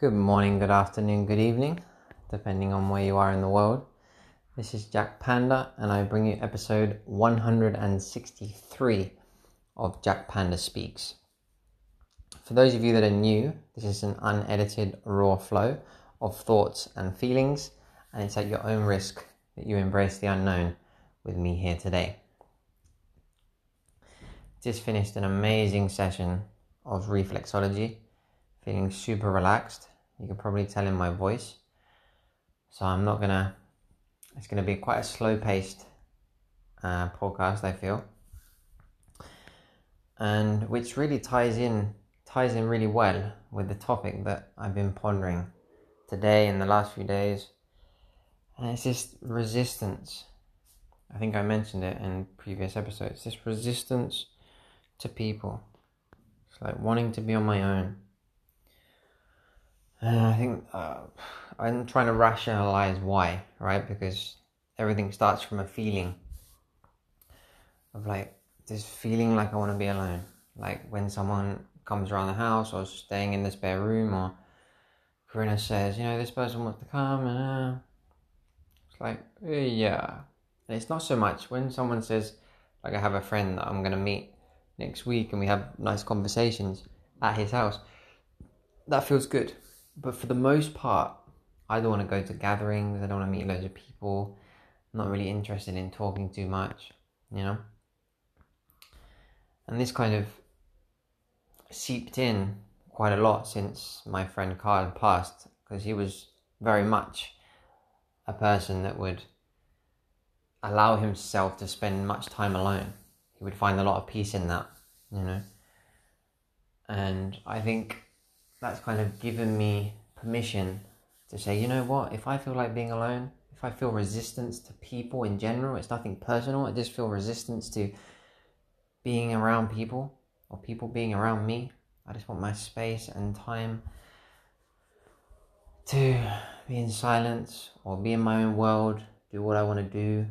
Good morning, good afternoon, good evening, depending on where you are in the world. This is Jack Panda, and I bring you episode 163 of Jack Panda Speaks. For those of you that are new, this is an unedited, raw flow of thoughts and feelings, and it's at your own risk that you embrace the unknown with me here today. Just finished an amazing session of reflexology, feeling super relaxed you can probably tell in my voice. So I'm not gonna. It's gonna be quite a slow paced uh, podcast. I feel, and which really ties in ties in really well with the topic that I've been pondering today and the last few days. And it's just resistance. I think I mentioned it in previous episodes. This resistance to people. It's like wanting to be on my own and I think uh, I'm trying to rationalize why, right? Because everything starts from a feeling of like this feeling like I want to be alone. Like when someone comes around the house or staying in the spare room or Corinna says, you know, this person wants to come and uh, it's like, yeah. And it's not so much when someone says, like I have a friend that I'm going to meet next week and we have nice conversations at his house. That feels good but for the most part, I don't want to go to gatherings. I don't want to meet loads of people. I'm not really interested in talking too much, you know. And this kind of seeped in quite a lot since my friend Carl passed, because he was very much a person that would allow himself to spend much time alone. He would find a lot of peace in that, you know. And I think that's kind of given me permission to say, you know what, if I feel like being alone, if I feel resistance to people in general, it's nothing personal, I just feel resistance to being around people or people being around me. I just want my space and time to be in silence or be in my own world, do what I want to do,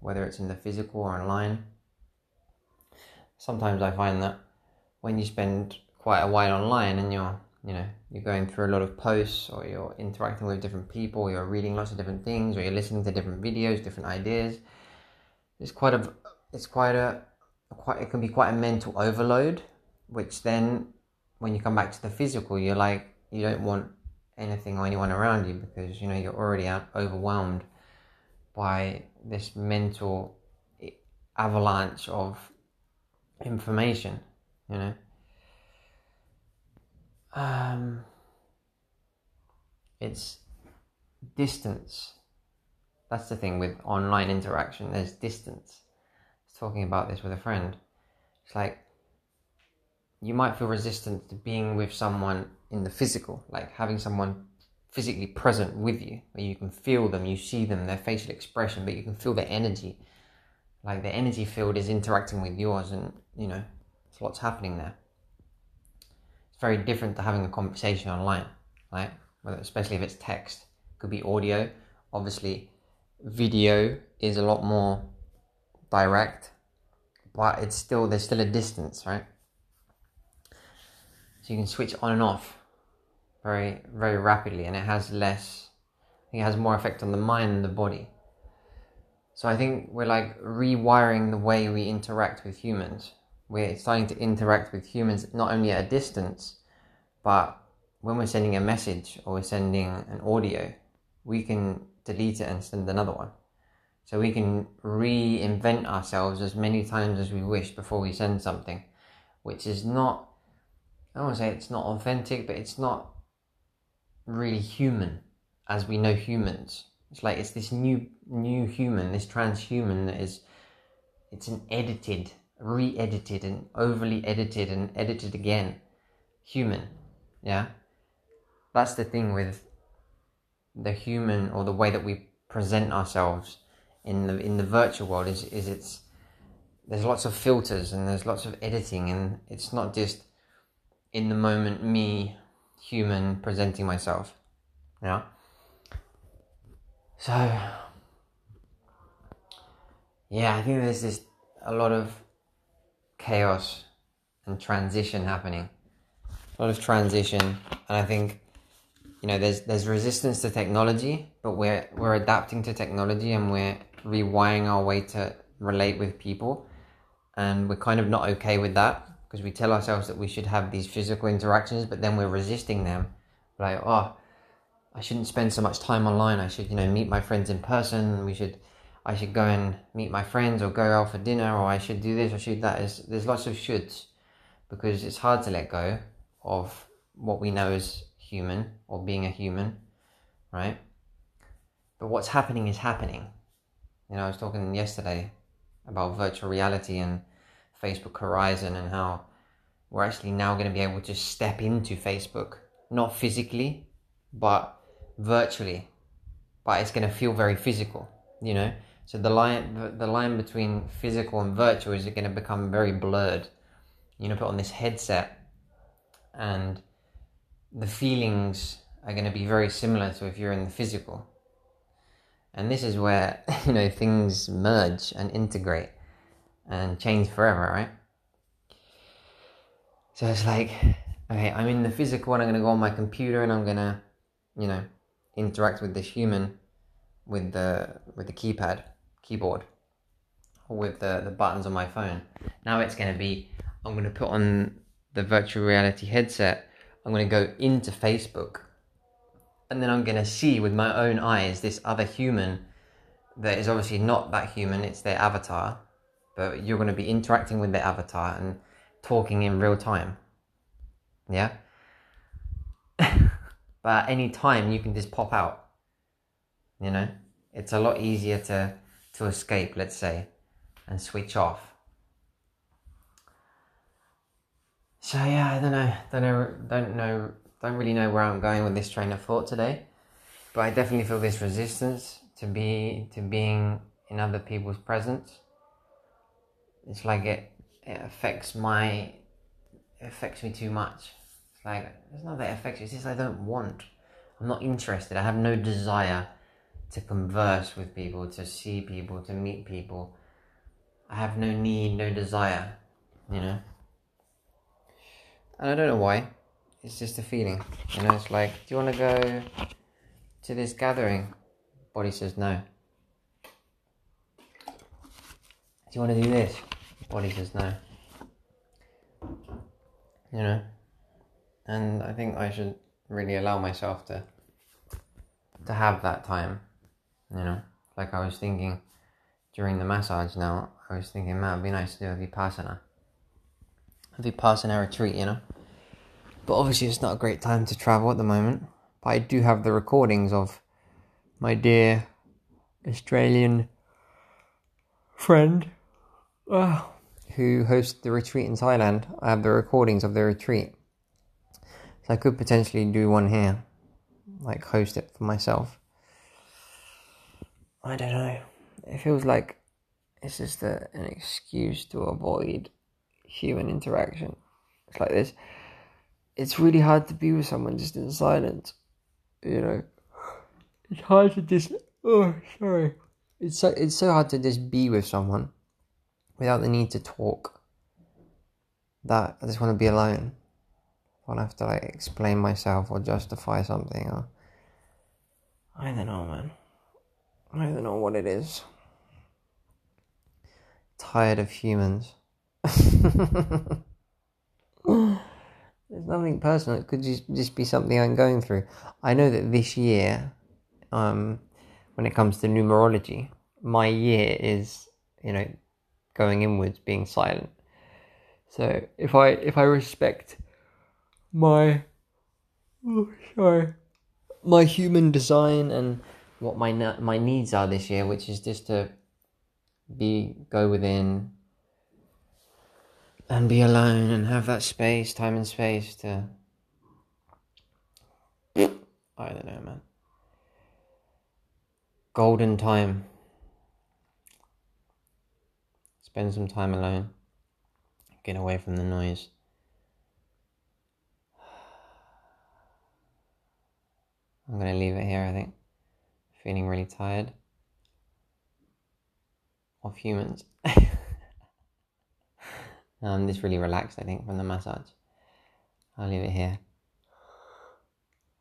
whether it's in the physical or online. Sometimes I find that when you spend quite a while online and you're you know you're going through a lot of posts or you're interacting with different people you're reading lots of different things or you're listening to different videos different ideas. It's quite a it's quite a quite it can be quite a mental overload which then when you come back to the physical you're like you don't want anything or anyone around you because you know you're already out overwhelmed by this mental eh, avalanche of information you know um, it's distance. That's the thing with online interaction. There's distance. I was talking about this with a friend. It's like you might feel resistant to being with someone in the physical, like having someone physically present with you, where you can feel them, you see them, their facial expression, but you can feel their energy. Like the energy field is interacting with yours, and you know, it's what's happening there very different to having a conversation online, right? Especially if it's text, it could be audio. Obviously, video is a lot more direct, but it's still there's still a distance, right? So you can switch on and off very very rapidly, and it has less. it has more effect on the mind and the body. So I think we're like rewiring the way we interact with humans we're starting to interact with humans not only at a distance, but when we're sending a message or we're sending an audio, we can delete it and send another one. So we can reinvent ourselves as many times as we wish before we send something, which is not, I don't want to say it's not authentic, but it's not really human as we know humans. It's like it's this new new human, this transhuman that is it's an edited re-edited and overly edited and edited again. Human yeah? That's the thing with the human or the way that we present ourselves in the in the virtual world is is it's there's lots of filters and there's lots of editing and it's not just in the moment me human presenting myself yeah? So yeah i think there's just a lot of chaos and transition happening. A lot of transition, and I think you know there's there's resistance to technology, but we're we're adapting to technology and we're rewiring our way to relate with people, and we're kind of not okay with that because we tell ourselves that we should have these physical interactions, but then we're resisting them. Like, oh, I shouldn't spend so much time online. I should, you know, meet my friends in person. We should, I should go and meet my friends or go out for dinner, or I should do this or should that. There's, there's lots of shoulds because it's hard to let go of what we know as human or being a human, right? But what's happening is happening. You know, I was talking yesterday about virtual reality and Facebook Horizon and how we're actually now going to be able to step into Facebook, not physically, but virtually. But it's going to feel very physical, you know. So the line, the line between physical and virtual is going to become very blurred. You know, put on this headset, and the feelings are going to be very similar to if you're in the physical. And this is where you know things merge and integrate and change forever, right? So it's like, okay, I'm in the physical and I'm gonna go on my computer and I'm gonna, you know, interact with this human with the with the keypad, keyboard, with the, the buttons on my phone. Now it's gonna be I'm gonna put on the virtual reality headset, I'm gonna go into Facebook, and then I'm gonna see with my own eyes this other human that is obviously not that human, it's their avatar but you're going to be interacting with the avatar and talking in real time. Yeah? but any time, you can just pop out. You know? It's a lot easier to, to escape, let's say, and switch off. So yeah, I don't know, don't know, don't know, don't really know where I'm going with this train of thought today, but I definitely feel this resistance to be to being in other people's presence it's like it, it affects my it affects me too much. It's like it's not that it affects you, it's just I don't want. I'm not interested. I have no desire to converse with people, to see people, to meet people. I have no need, no desire, you know. And I don't know why. It's just a feeling. You know, it's like, do you want to go to this gathering? Body says no. Do you want to do this? Body says no. You know? And I think I should really allow myself to to have that time. You know? Like I was thinking during the massage now, I was thinking, man, it'd be nice to do a Vipassana. A Vipassana retreat, you know? But obviously it's not a great time to travel at the moment. But I do have the recordings of my dear Australian friend. Oh, who host the retreat in Thailand. I have the recordings of the retreat. So I could potentially do one here, like host it for myself. I don't know. It feels like it's just a, an excuse to avoid human interaction. It's like this. It's really hard to be with someone just in silence. You know, it's hard to just. Oh, sorry. It's so it's so hard to just be with someone without the need to talk. That I just want to be alone. I don't have to like explain myself or justify something or I don't know, man. I don't know what it is. Tired of humans. There's nothing personal. It could just just be something I'm going through. I know that this year, um, when it comes to numerology, my year is you know going inwards, being silent. So if I if I respect my oh, sorry my human design and what my my needs are this year, which is just to be go within and be alone and have that space, time and space to I don't know, man. Golden time. Spend some time alone. Get away from the noise. I'm going to leave it here, I think. Feeling really tired of humans. Um, I'm just really relaxed, I think, from the massage. I'll leave it here.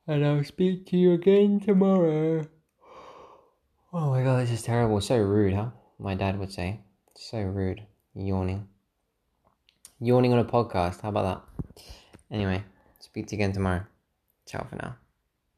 And I'll speak to you again tomorrow. Oh my god, this is terrible. So rude, huh? My dad would say. So rude. Yawning. Yawning on a podcast. How about that? Anyway, speak to you again tomorrow. Ciao for now.